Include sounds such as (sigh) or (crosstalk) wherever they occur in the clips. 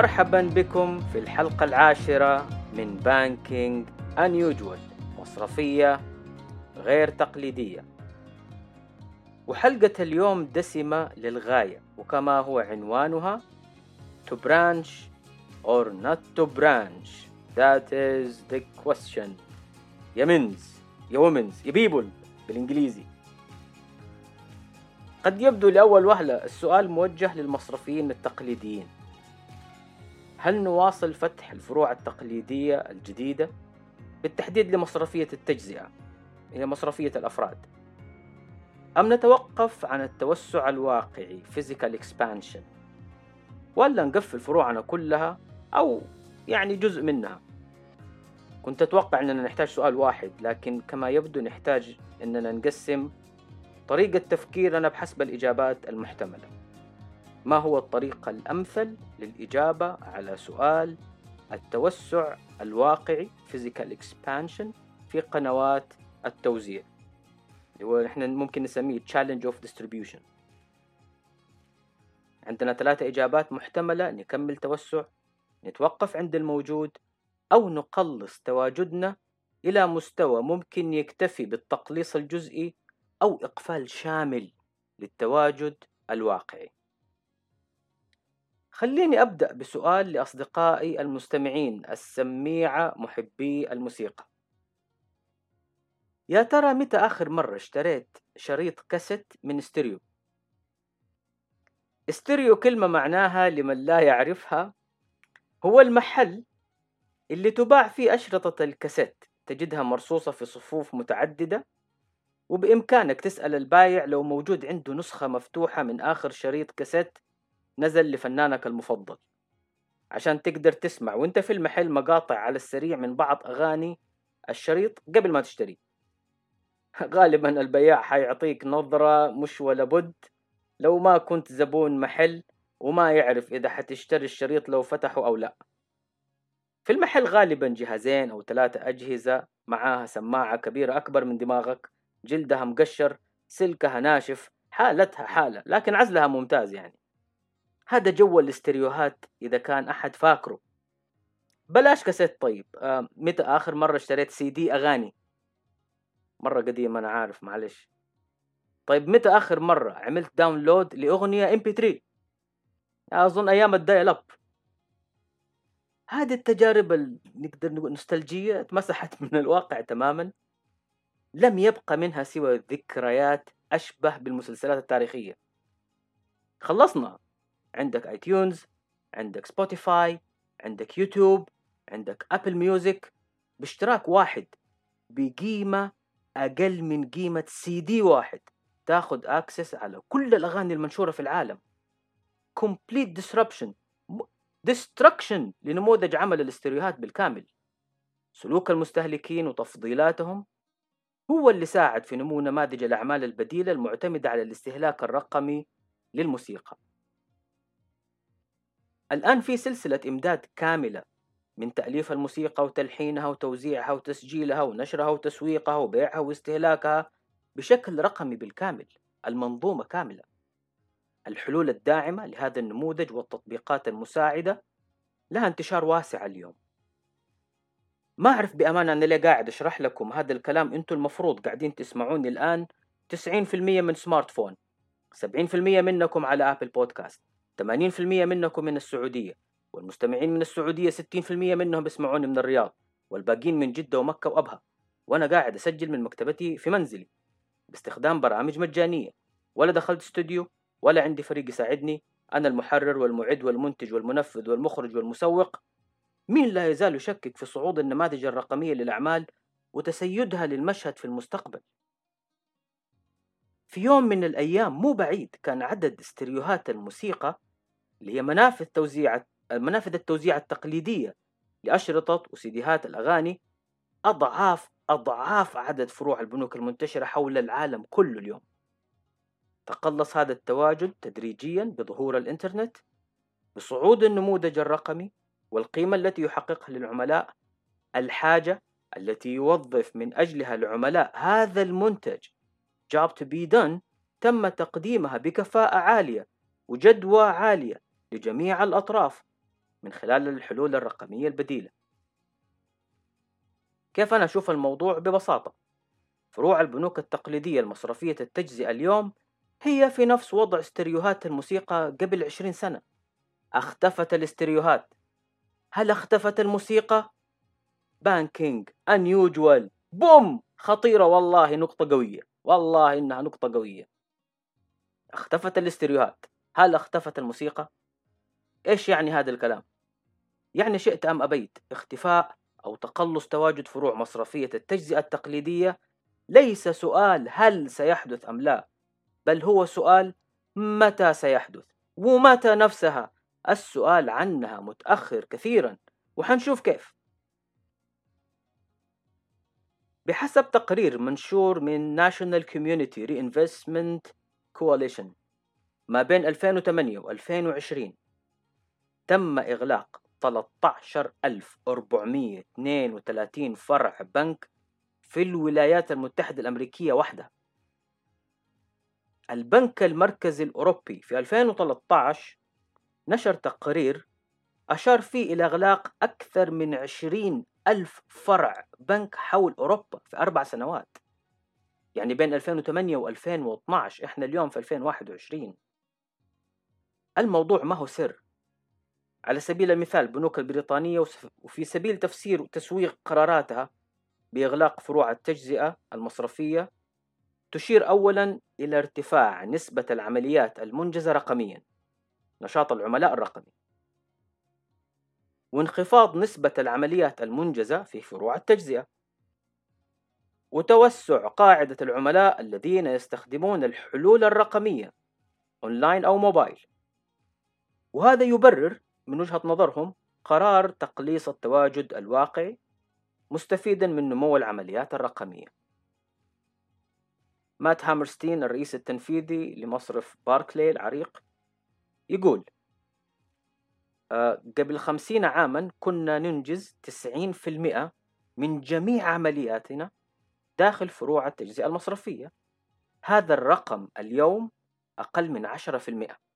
مرحبا بكم في الحلقة العاشرة من Banking Unusual مصرفية غير تقليدية. وحلقة اليوم دسمة للغاية وكما هو عنوانها To branch or not to branch? That is the question. يا mans يا womans يا people بالإنجليزي. قد يبدو لأول وهلة السؤال موجه للمصرفيين التقليديين. هل نواصل فتح الفروع التقليدية الجديدة بالتحديد لمصرفية التجزئة هي مصرفية الأفراد أم نتوقف عن التوسع الواقعي physical expansion ولا نقفل فروعنا كلها أو يعني جزء منها؟ كنت أتوقع أننا نحتاج سؤال واحد لكن كما يبدو نحتاج أننا نقسم طريقة تفكيرنا بحسب الإجابات المحتملة. ما هو الطريقة الأمثل للإجابة على سؤال التوسع الواقعي physical expansion في قنوات التوزيع؟ اللي هو إحنا ممكن نسميه challenge of distribution. عندنا ثلاثة إجابات محتملة نكمل توسع نتوقف عند الموجود أو نقلص تواجدنا إلى مستوى ممكن يكتفي بالتقليص الجزئي أو إقفال شامل للتواجد الواقعي. خليني أبدأ بسؤال لأصدقائي المستمعين السميعة محبي الموسيقى يا ترى متى آخر مرة اشتريت شريط كاسيت من استيريو؟ استيريو كلمة معناها لمن لا يعرفها هو المحل اللي تباع فيه أشرطة الكاسيت تجدها مرصوصة في صفوف متعددة وبإمكانك تسأل البايع لو موجود عنده نسخة مفتوحة من آخر شريط كاسيت نزل لفنانك المفضل. عشان تقدر تسمع وانت في المحل مقاطع على السريع من بعض أغاني الشريط قبل ما تشتري. (laughs) غالبا البياع حيعطيك نظرة مش ولا بد. لو ما كنت زبون محل وما يعرف إذا حتشتري الشريط لو فتحه أو لا. في المحل غالبا جهازين أو ثلاثة أجهزة معاها سماعة كبيرة أكبر من دماغك جلدها مقشر سلكها ناشف حالتها حالة لكن عزلها ممتاز يعني. هذا جو الاستريوهات إذا كان أحد فاكره. بلاش كاسيت طيب. آه متى آخر مرة اشتريت سي دي أغاني؟ مرة قديم أنا عارف معلش. طيب متى آخر مرة عملت download لأغنية MP 3 أظن أيام ال dial up هذه التجارب نقدر نقول نوستالجية اتمسحت من الواقع تماما. لم يبقى منها سوى ذكريات أشبه بالمسلسلات التاريخية. خلصنا. عندك iTunes عندك Spotify عندك يوتيوب عندك Apple Music باشتراك واحد بقيمة أقل من قيمة سي دي واحد. تاخد access على كل الأغاني المنشورة في العالم. Complete disruption destruction لنموذج عمل الاستريوهات بالكامل. سلوك المستهلكين وتفضيلاتهم هو اللي ساعد في نمو نماذج الأعمال البديلة المعتمدة على الاستهلاك الرقمي للموسيقى. الآن في سلسلة إمداد كاملة من تأليف الموسيقى وتلحينها وتوزيعها وتسجيلها ونشرها وتسويقها وبيعها واستهلاكها بشكل رقمي بالكامل المنظومة كاملة. الحلول الداعمة لهذا النموذج والتطبيقات المساعدة لها انتشار واسع اليوم. ما أعرف بأمانة أنا ليه قاعد أشرح لكم هذا الكلام أنتم المفروض قاعدين تسمعوني الآن 90% من سمارت فون 70% منكم على أبل بودكاست 80% منكم من السعودية والمستمعين من السعودية 60% منهم بيسمعوني من الرياض والباقيين من جدة ومكة وأبها. وأنا قاعد أسجل من مكتبتي في منزلي. باستخدام برامج مجانية. ولا دخلت استوديو ولا عندي فريق يساعدني. أنا المحرر والمعد والمنتج والمنفذ والمخرج والمسوق. مين لا يزال يشكك في صعود النماذج الرقمية للأعمال وتسيدها للمشهد في المستقبل. في يوم من الأيام مو بعيد كان عدد استريوهات الموسيقى اللي هي منافذ توزيع منافذ التوزيع التقليدية لأشرطة وسيديهات الأغاني أضعاف أضعاف عدد فروع البنوك المنتشرة حول العالم كله اليوم. تقلص هذا التواجد تدريجيا بظهور الإنترنت بصعود النموذج الرقمي والقيمة التي يحققها للعملاء الحاجة التي يوظف من أجلها العملاء. هذا المنتج job to be done تم تقديمها بكفاءة عالية وجدوى عالية. لجميع الأطراف من خلال الحلول الرقمية البديلة. كيف أنا أشوف الموضوع ببساطة؟ فروع البنوك التقليدية المصرفية التجزئة اليوم هي في نفس وضع استريوهات الموسيقى قبل عشرين سنة. اختفت الاستريوهات هل اختفت الموسيقى؟ Banking Unusual boom! خطيرة والله نقطة قوية. والله إنها نقطة قوية. اختفت الاستريوهات هل اختفت الموسيقى؟ إيش يعني هذا الكلام؟ يعني شئت أم أبيت اختفاء أو تقلص تواجد فروع مصرفية التجزئة التقليدية ليس سؤال هل سيحدث أم لا بل هو سؤال متى سيحدث ومتى نفسها السؤال عنها متأخر كثيرا وحنشوف كيف بحسب تقرير منشور من National Community Reinvestment Coalition ما بين 2008 و 2020 تم إغلاق 13432 فرع بنك في الولايات المتحدة الأمريكية وحدها البنك المركزي الأوروبي في 2013 نشر تقرير أشار فيه إلى إغلاق أكثر من 20 ألف فرع بنك حول أوروبا في أربع سنوات. يعني بين 2008 و 2012 إحنا اليوم في 2021 الموضوع ما هو سر. على سبيل المثال البنوك البريطانية وفي سبيل تفسير وتسويق قراراتها بإغلاق فروع التجزئة المصرفية تشير أولا إلى ارتفاع نسبة العمليات المنجزة رقميا نشاط العملاء الرقمي. وانخفاض نسبة العمليات المنجزة في فروع التجزئة. وتوسع قاعدة العملاء الذين يستخدمون الحلول الرقمية أونلاين أو موبايل. وهذا يبرر من وجهة نظرهم قرار تقليص التواجد الواقعي مستفيدا من نمو العمليات الرقمية. مات هامرستين الرئيس التنفيذي لمصرف باركلي العريق يقول آه، قبل خمسين عاما كنا ننجز تسعين في المئة من جميع عملياتنا داخل فروع التجزئة المصرفية. هذا الرقم اليوم أقل من عشرة في المئة.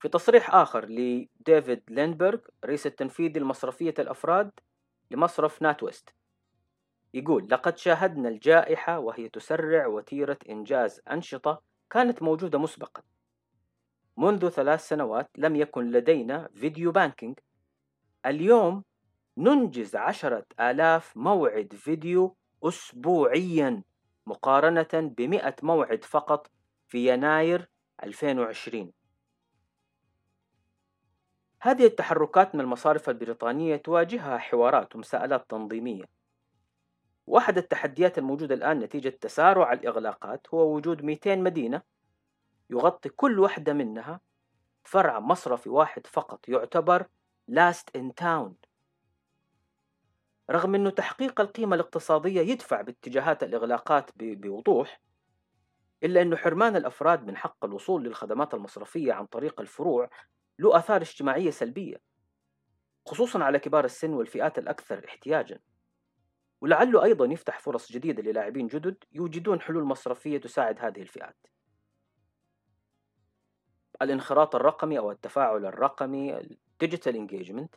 في تصريح آخر لديفيد لينبرغ رئيس التنفيذي لمصرفية الأفراد لمصرف ناتويست يقول لقد شاهدنا الجائحة وهي تسرع وتيرة إنجاز أنشطة كانت موجودة مسبقا. منذ ثلاث سنوات لم يكن لدينا video banking. اليوم ننجز عشرة آلاف موعد فيديو أسبوعيا مقارنة بمئة موعد فقط في يناير 2020 هذه التحركات من المصارف البريطانية تواجهها حوارات ومساءلات تنظيمية. واحد التحديات الموجودة الآن نتيجة تسارع الإغلاقات هو وجود 200 مدينة يغطي كل واحدة منها فرع مصرفي واحد فقط يعتبر لاست ان تاون رغم أنه تحقيق القيمة الاقتصادية يدفع باتجاهات الإغلاقات بوضوح إلا أنه حرمان الأفراد من حق الوصول للخدمات المصرفية عن طريق الفروع له آثار اجتماعية سلبية خصوصا على كبار السن والفئات الأكثر احتياجا. ولعله أيضا يفتح فرص جديدة للاعبين جدد يوجدون حلول مصرفية تساعد هذه الفئات. الانخراط الرقمي أو التفاعل الرقمي ال digital engagement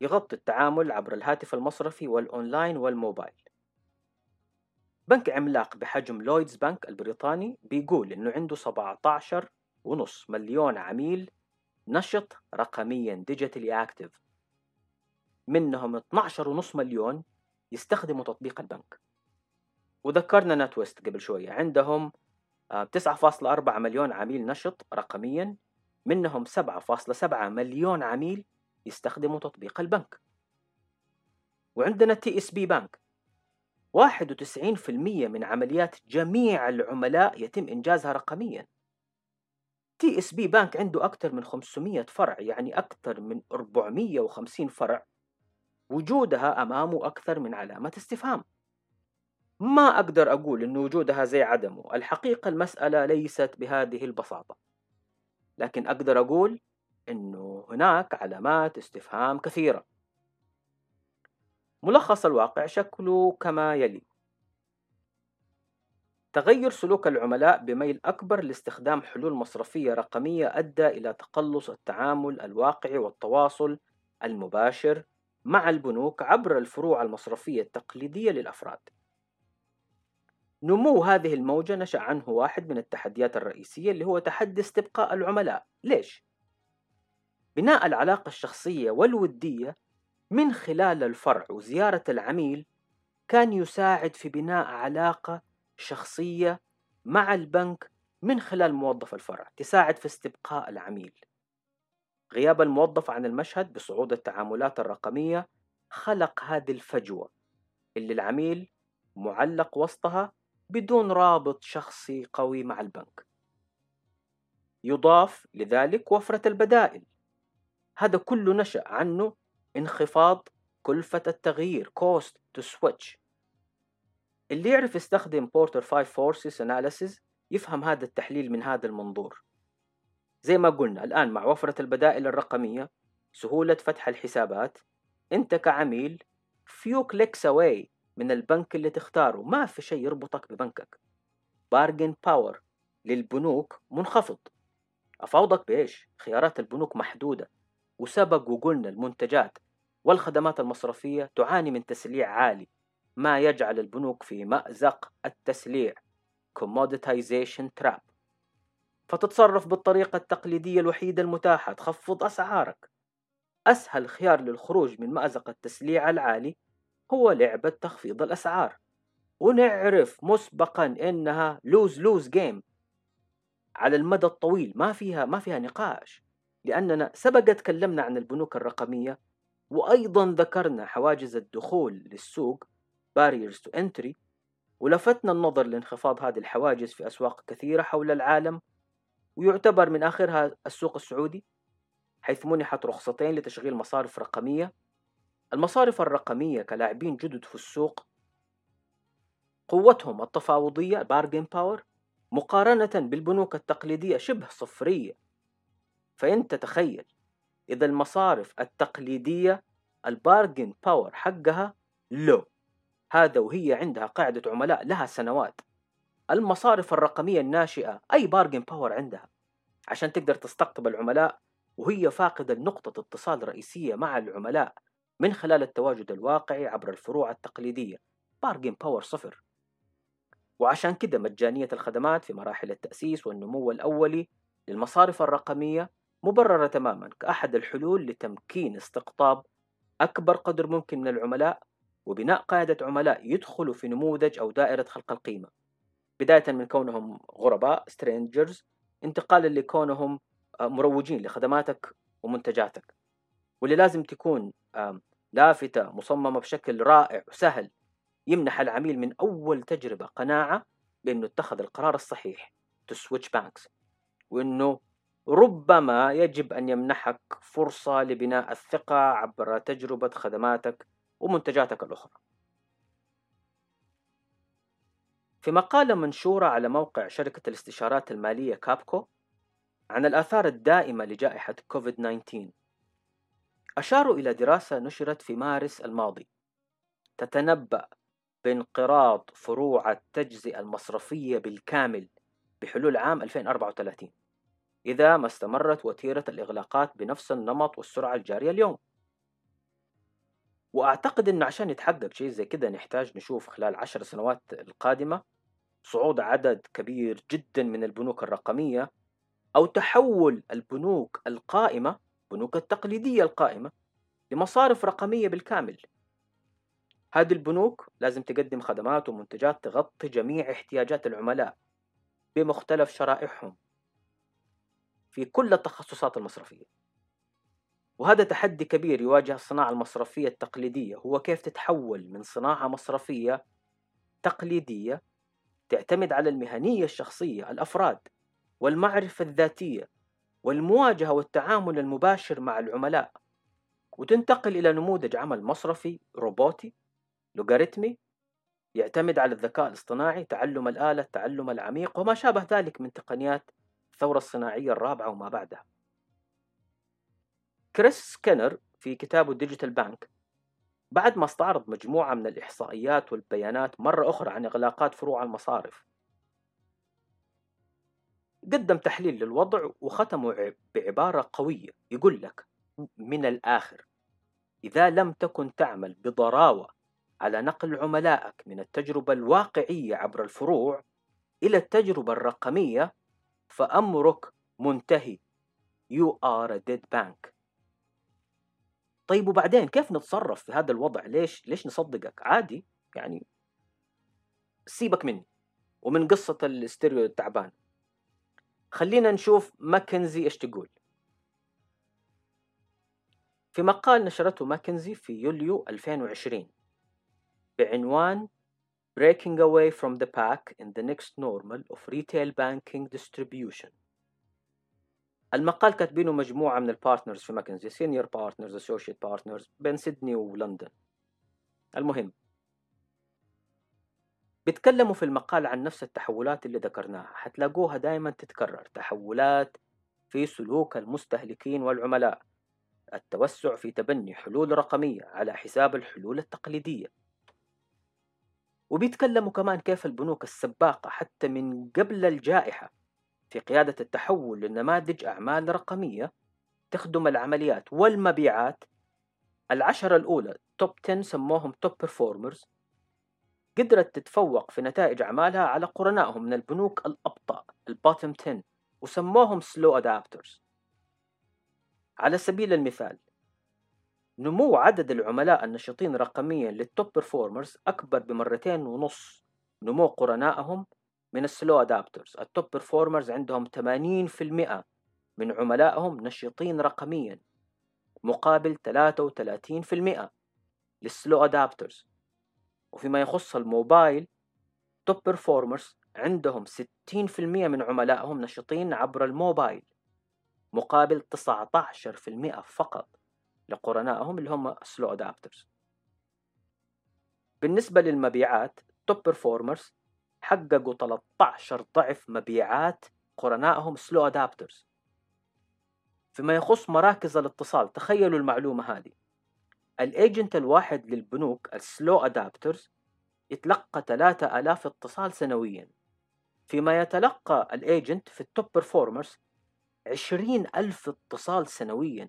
يغطي التعامل عبر الهاتف المصرفي والأونلاين والموبايل. بنك عملاق بحجم Lloyds Bank البريطاني بيقول إنه عنده 17 ونص مليون عميل نشط رقميا digitally active منهم 12 ونص مليون يستخدموا تطبيق البنك. وذكرنا NatWest قبل شوية عندهم 9.4 آه، مليون عميل نشط رقميا منهم 7.7 مليون عميل يستخدموا تطبيق البنك. وعندنا TSB Bank 91% من عمليات جميع العملاء يتم إنجازها رقميا. TSB Bank عنده أكثر من 500 فرع يعني أكثر من 450 فرع. وجودها أمامه أكثر من علامة استفهام. ما أقدر أقول أن وجودها زي عدمه. الحقيقة المسألة ليست بهذه البساطة. لكن أقدر أقول أنه هناك علامات استفهام كثيرة. ملخص الواقع شكله كما يلي. تغير سلوك العملاء بميل أكبر لاستخدام حلول مصرفية رقمية أدى إلى تقلص التعامل الواقعي والتواصل المباشر مع البنوك عبر الفروع المصرفية التقليدية للأفراد. نمو هذه الموجة نشأ عنه واحد من التحديات الرئيسية اللي هو تحدي استبقاء العملاء. ليش؟ بناء العلاقة الشخصية والودية من خلال الفرع وزيارة العميل كان يساعد في بناء علاقة شخصية مع البنك من خلال موظف الفرع تساعد في استبقاء العميل. غياب الموظف عن المشهد بصعود التعاملات الرقمية خلق هذه الفجوة اللي العميل معلق وسطها بدون رابط شخصي قوي مع البنك. يضاف لذلك وفرة البدائل. هذا كله نشأ عنه انخفاض كلفة التغيير cost to switch اللي يعرف يستخدم Porter 5 forces analysis يفهم هذا التحليل من هذا المنظور. زي ما قلنا الآن مع وفرة البدائل الرقمية سهولة فتح الحسابات أنت كعميل few clicks away من البنك اللي تختاره ما في شيء يربطك ببنكك. bargaining power للبنوك منخفض. أفاوضك بإيش؟ خيارات البنوك محدودة. وسبق وقلنا المنتجات والخدمات المصرفية تعاني من تسليع عالي. ما يجعل البنوك في مأزق التسليع. Commoditization trap. فتتصرف بالطريقة التقليدية الوحيدة المتاحة. تخفض أسعارك. أسهل خيار للخروج من مأزق التسليع العالي هو لعبة تخفيض الأسعار. ونعرف مسبقا إنها لوز لوز جيم على المدى الطويل ما فيها ما فيها نقاش. لأننا سبق تكلمنا عن البنوك الرقمية وأيضا ذكرنا حواجز الدخول للسوق barriers to entry ولفتنا النظر لانخفاض هذه الحواجز في أسواق كثيرة حول العالم ويعتبر من آخرها السوق السعودي حيث منحت رخصتين لتشغيل مصارف رقمية. المصارف الرقمية كلاعبين جدد في السوق قوتهم التفاوضية bargaining power مقارنة بالبنوك التقليدية شبه صفرية. فأنت تخيل إذا المصارف التقليدية ال bargaining power حقها low. هذا وهي عندها قاعدة عملاء لها سنوات. المصارف الرقمية الناشئة أي bargaining power عندها. عشان تقدر تستقطب العملاء وهي فاقدة نقطة اتصال رئيسية مع العملاء من خلال التواجد الواقعي عبر الفروع التقليدية. bargaining power صفر. وعشان كده مجانية الخدمات في مراحل التأسيس والنمو الأولي للمصارف الرقمية مبررة تماما كأحد الحلول لتمكين استقطاب أكبر قدر ممكن من العملاء وبناء قاعدة عملاء يدخلوا في نموذج أو دائرة خلق القيمة. بداية من كونهم غرباء سترينجرز انتقالا لكونهم آه، مروجين لخدماتك ومنتجاتك. واللي لازم تكون لافتة مصممة بشكل رائع وسهل يمنح العميل من أول تجربة قناعة بأنه اتخذ القرار الصحيح to switch banks. وأنه ربما يجب أن يمنحك فرصة لبناء الثقة عبر تجربة خدماتك ومنتجاتك الأخرى. في مقالة منشورة على موقع شركة الاستشارات المالية كابكو عن الآثار الدائمة لجائحة كوفيد 19 أشاروا إلى دراسة نشرت في مارس الماضي تتنبأ بانقراض فروع التجزئة المصرفية بالكامل بحلول عام 2034 إذا ما استمرت وتيرة الإغلاقات بنفس النمط والسرعة الجارية اليوم. وأعتقد إنه عشان يتحقق شيء زي كده نحتاج نشوف خلال عشر سنوات القادمة صعود عدد كبير جدا من البنوك الرقمية أو تحول البنوك القائمة البنوك التقليدية القائمة لمصارف رقمية بالكامل. هذه البنوك لازم تقدم خدمات ومنتجات تغطي جميع احتياجات العملاء بمختلف شرائحهم في كل التخصصات المصرفية. وهذا تحدي كبير يواجه الصناعة المصرفية التقليدية. هو كيف تتحول من صناعة مصرفية تقليدية تعتمد على المهنية الشخصية الأفراد والمعرفة الذاتية والمواجهة والتعامل المباشر مع العملاء وتنتقل إلى نموذج عمل مصرفي روبوتي لوغاريتمي يعتمد على الذكاء الاصطناعي تعلم الآلة التعلم العميق وما شابه ذلك من تقنيات الثورة الصناعية الرابعة وما بعدها. كريس سكينر في كتابه Digital Bank بعد ما استعرض مجموعة من الإحصائيات والبيانات مرة أخرى عن إغلاقات فروع المصارف. قدم تحليل للوضع وختمه بعبارة قوية. يقول لك من الآخر إذا لم تكن تعمل بضراوة على نقل عملائك من التجربة الواقعية عبر الفروع إلى التجربة الرقمية فأمرك منتهي. You are a dead bank. طيب وبعدين كيف نتصرف في هذا الوضع؟ ليش ليش نصدقك؟ عادي يعني سيبك مني ومن قصة الاستيريو التعبان. خلينا نشوف ماكنزي إيش تقول. في مقال نشرته ماكنزي في يوليو 2020 بعنوان Breaking away from the pack in the next normal of retail banking distribution. المقال كاتبينه مجموعة من ال partners في McKinsey senior partners associate partners بين سيدني ولندن. المهم بيتكلموا في المقال عن نفس التحولات اللي ذكرناها. حتلاقوها دائما تتكرر. تحولات في سلوك المستهلكين والعملاء. التوسع في تبني حلول رقمية على حساب الحلول التقليدية. وبيتكلموا كمان كيف البنوك السباقة حتى من قبل الجائحة في قيادة التحول لنماذج أعمال رقمية تخدم العمليات والمبيعات. العشرة الأولى top 10 سموهم top performers قدرت تتفوق في نتائج أعمالها على قرنائهم من البنوك الأبطأ ال bottom 10 وسموهم slow adopters على سبيل المثال نمو عدد العملاء النشطين رقميا لل top performers أكبر بمرتين ونص. نمو قرنائهم من ال slow adopters ال top performers عندهم 80% من عملائهم نشطين رقميا مقابل 33% لل slow adopters وفيما يخص الموبايل top performers عندهم 60% من عملائهم نشطين عبر الموبايل مقابل 19% فقط لقرنائهم اللي هم slow adopters بالنسبة للمبيعات top performers حققوا 13 ضعف مبيعات قرنائهم slow adopters فيما يخص مراكز الاتصال تخيلوا المعلومة هذه. ال agent الواحد للبنوك ال slow adopters يتلقى 3000 اتصال سنويا. فيما يتلقى ال agent في ال top عشرين ألف اتصال سنويا.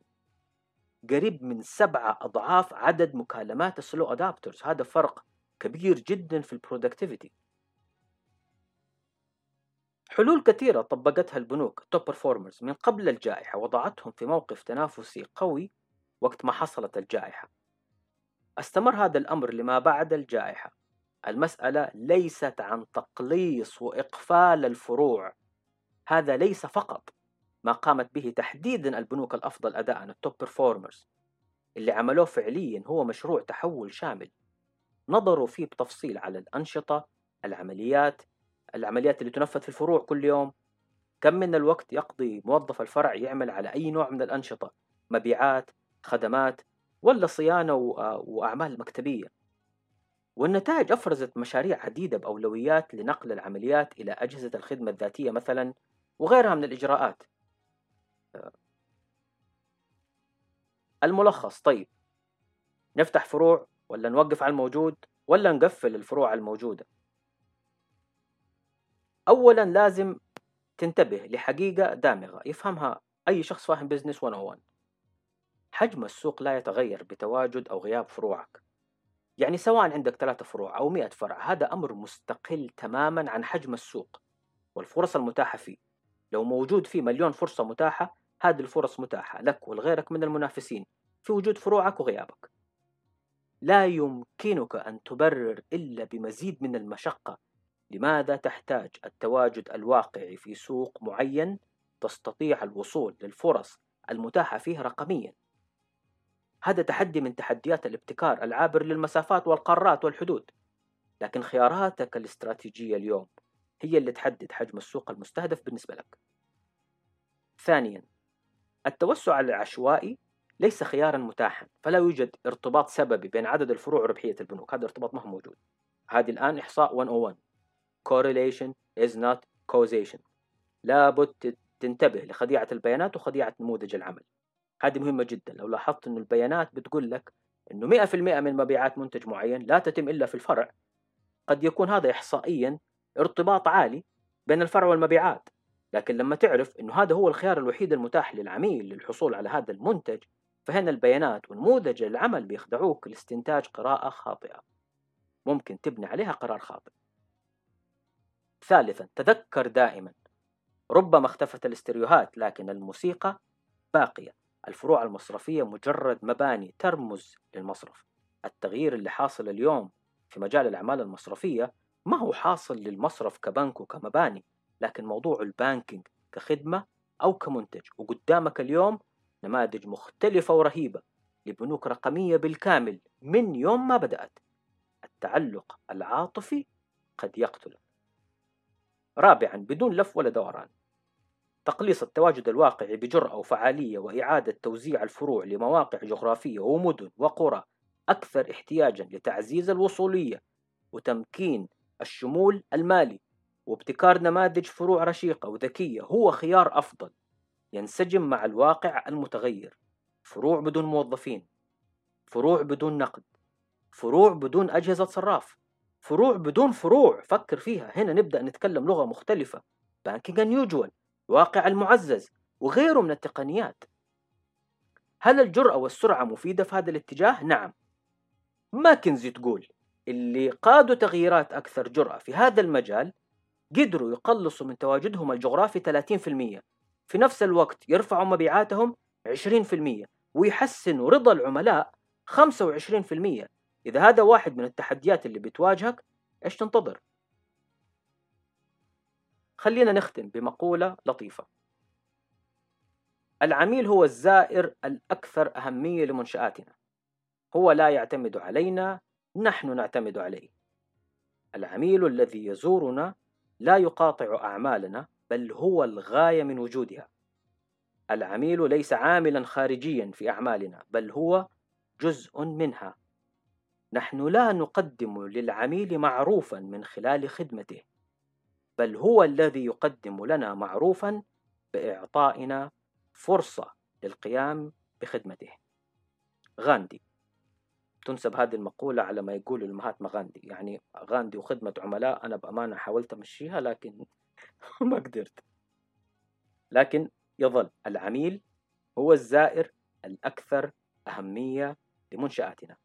قريب من سبعة أضعاف عدد مكالمات ال slow adopters هذا فرق كبير جدا في ال productivity حلول كثيرة طبقتها البنوك top performers من قبل الجائحة وضعتهم في موقف تنافسي قوي وقت ما حصلت الجائحة. استمر هذا الأمر لما بعد الجائحة. المسألة ليست عن تقليص وإقفال الفروع. هذا ليس فقط ما قامت به تحديدا البنوك الأفضل أداء ال top performers اللي عملوه فعليا هو مشروع تحول شامل. نظروا فيه بتفصيل على الأنشطة العمليات العمليات اللي تنفذ في الفروع كل يوم. كم من الوقت يقضي موظف الفرع يعمل على أي نوع من الأنشطة؟ مبيعات خدمات ولا صيانة وأعمال مكتبية؟ والنتائج أفرزت مشاريع عديدة بأولويات لنقل العمليات إلى أجهزة الخدمة الذاتية مثلا وغيرها من الإجراءات. الملخص طيب. نفتح فروع ولا نوقف على الموجود ولا نقفل الفروع الموجودة؟ أولا لازم تنتبه لحقيقة دامغة يفهمها أي شخص فاهم بزنس 101 حجم السوق لا يتغير بتواجد أو غياب فروعك. يعني سواء عندك ثلاثة فروع أو مئة فرع هذا أمر مستقل تماما عن حجم السوق والفرص المتاحة فيه. لو موجود فيه مليون فرصة متاحة هذه الفرص متاحة لك ولغيرك من المنافسين في وجود فروعك وغيابك. لا يمكنك أن تبرر إلا بمزيد من المشقة لماذا تحتاج التواجد الواقعي في سوق معين تستطيع الوصول للفرص المتاحة فيه رقميا؟ هذا تحدي من تحديات الابتكار العابر للمسافات والقارات والحدود. لكن خياراتك الاستراتيجية اليوم هي اللي تحدد حجم السوق المستهدف بالنسبة لك. ثانيا التوسع العشوائي ليس خيارا متاحا فلا يوجد ارتباط سببي بين عدد الفروع وربحية البنوك. هذا الارتباط ما هو موجود. هذه الآن إحصاء 101 correlation is not causation. لابد تنتبه لخديعة البيانات وخديعة نموذج العمل. هذه مهمة جدا. لو لاحظت أن البيانات بتقول لك أنه 100% من مبيعات منتج معين لا تتم إلا في الفرع قد يكون هذا إحصائيا ارتباط عالي بين الفرع والمبيعات. لكن لما تعرف أنه هذا هو الخيار الوحيد المتاح للعميل للحصول على هذا المنتج فهنا البيانات ونموذج العمل بيخدعوك لاستنتاج قراءة خاطئة. ممكن تبني عليها قرار خاطئ. ثالثا تذكر دائما. ربما اختفت الاستريوهات لكن الموسيقى باقية. الفروع المصرفية مجرد مباني ترمز للمصرف. التغيير اللي حاصل اليوم في مجال الأعمال المصرفية ما هو حاصل للمصرف كبنك وكمباني لكن موضوع ال banking كخدمة أو كمنتج. وقدامك اليوم نماذج مختلفة ورهيبة لبنوك رقمية بالكامل من يوم ما بدأت. التعلق العاطفي قد يقتلك رابعا بدون لف ولا دوران. تقليص التواجد الواقعي بجرأة وفعالية وإعادة توزيع الفروع لمواقع جغرافية ومدن وقرى أكثر احتياجا لتعزيز الوصولية وتمكين الشمول المالي وابتكار نماذج فروع رشيقة وذكية هو خيار أفضل ينسجم مع الواقع المتغير. فروع بدون موظفين فروع بدون نقد فروع بدون أجهزة صراف. فروع بدون فروع. فكر فيها. هنا نبدأ نتكلم لغة مختلفة. بانكينج unusual واقع المعزز. وغيره من التقنيات. هل الجرأة والسرعة مفيدة في هذا الاتجاه؟ نعم. ماكنزي تقول اللي قادوا تغييرات أكثر جرأة في هذا المجال قدروا يقلصوا من تواجدهم الجغرافي 30% في نفس الوقت يرفعوا مبيعاتهم 20% ويحسنوا رضا العملاء 25% إذا هذا واحد من التحديات اللي بتواجهك إيش تنتظر؟ خلينا نختم بمقولة لطيفة. العميل هو الزائر الأكثر أهمية لمنشآتنا. هو لا يعتمد علينا نحن نعتمد عليه. العميل الذي يزورنا لا يقاطع أعمالنا بل هو الغاية من وجودها. العميل ليس عاملا خارجيا في أعمالنا بل هو جزء منها. نحن لا نقدم للعميل معروفا من خلال خدمته بل هو الذي يقدم لنا معروفا بإعطائنا فرصة للقيام بخدمته. غاندي. تنسب هذه المقولة على ما يقول المهاتما غاندي. يعني غاندي وخدمة عملاء أنا بأمانة حاولت أمشيها لكن (laughs) ما قدرت. لكن يظل العميل هو الزائر الأكثر أهمية لمنشآتنا.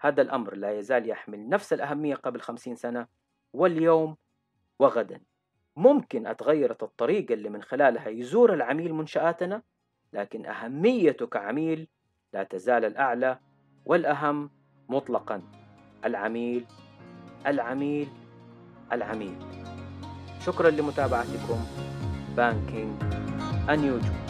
هذا الأمر لا يزال يحمل نفس الأهمية قبل خمسين سنة واليوم وغدا. ممكن أتغيرت الطريقة اللي من خلالها يزور العميل منشآتنا لكن أهميته كعميل لا تزال الأعلى والأهم مطلقا. العميل العميل العميل. شكرا لمتابعتكم. بانكينج أنيوجو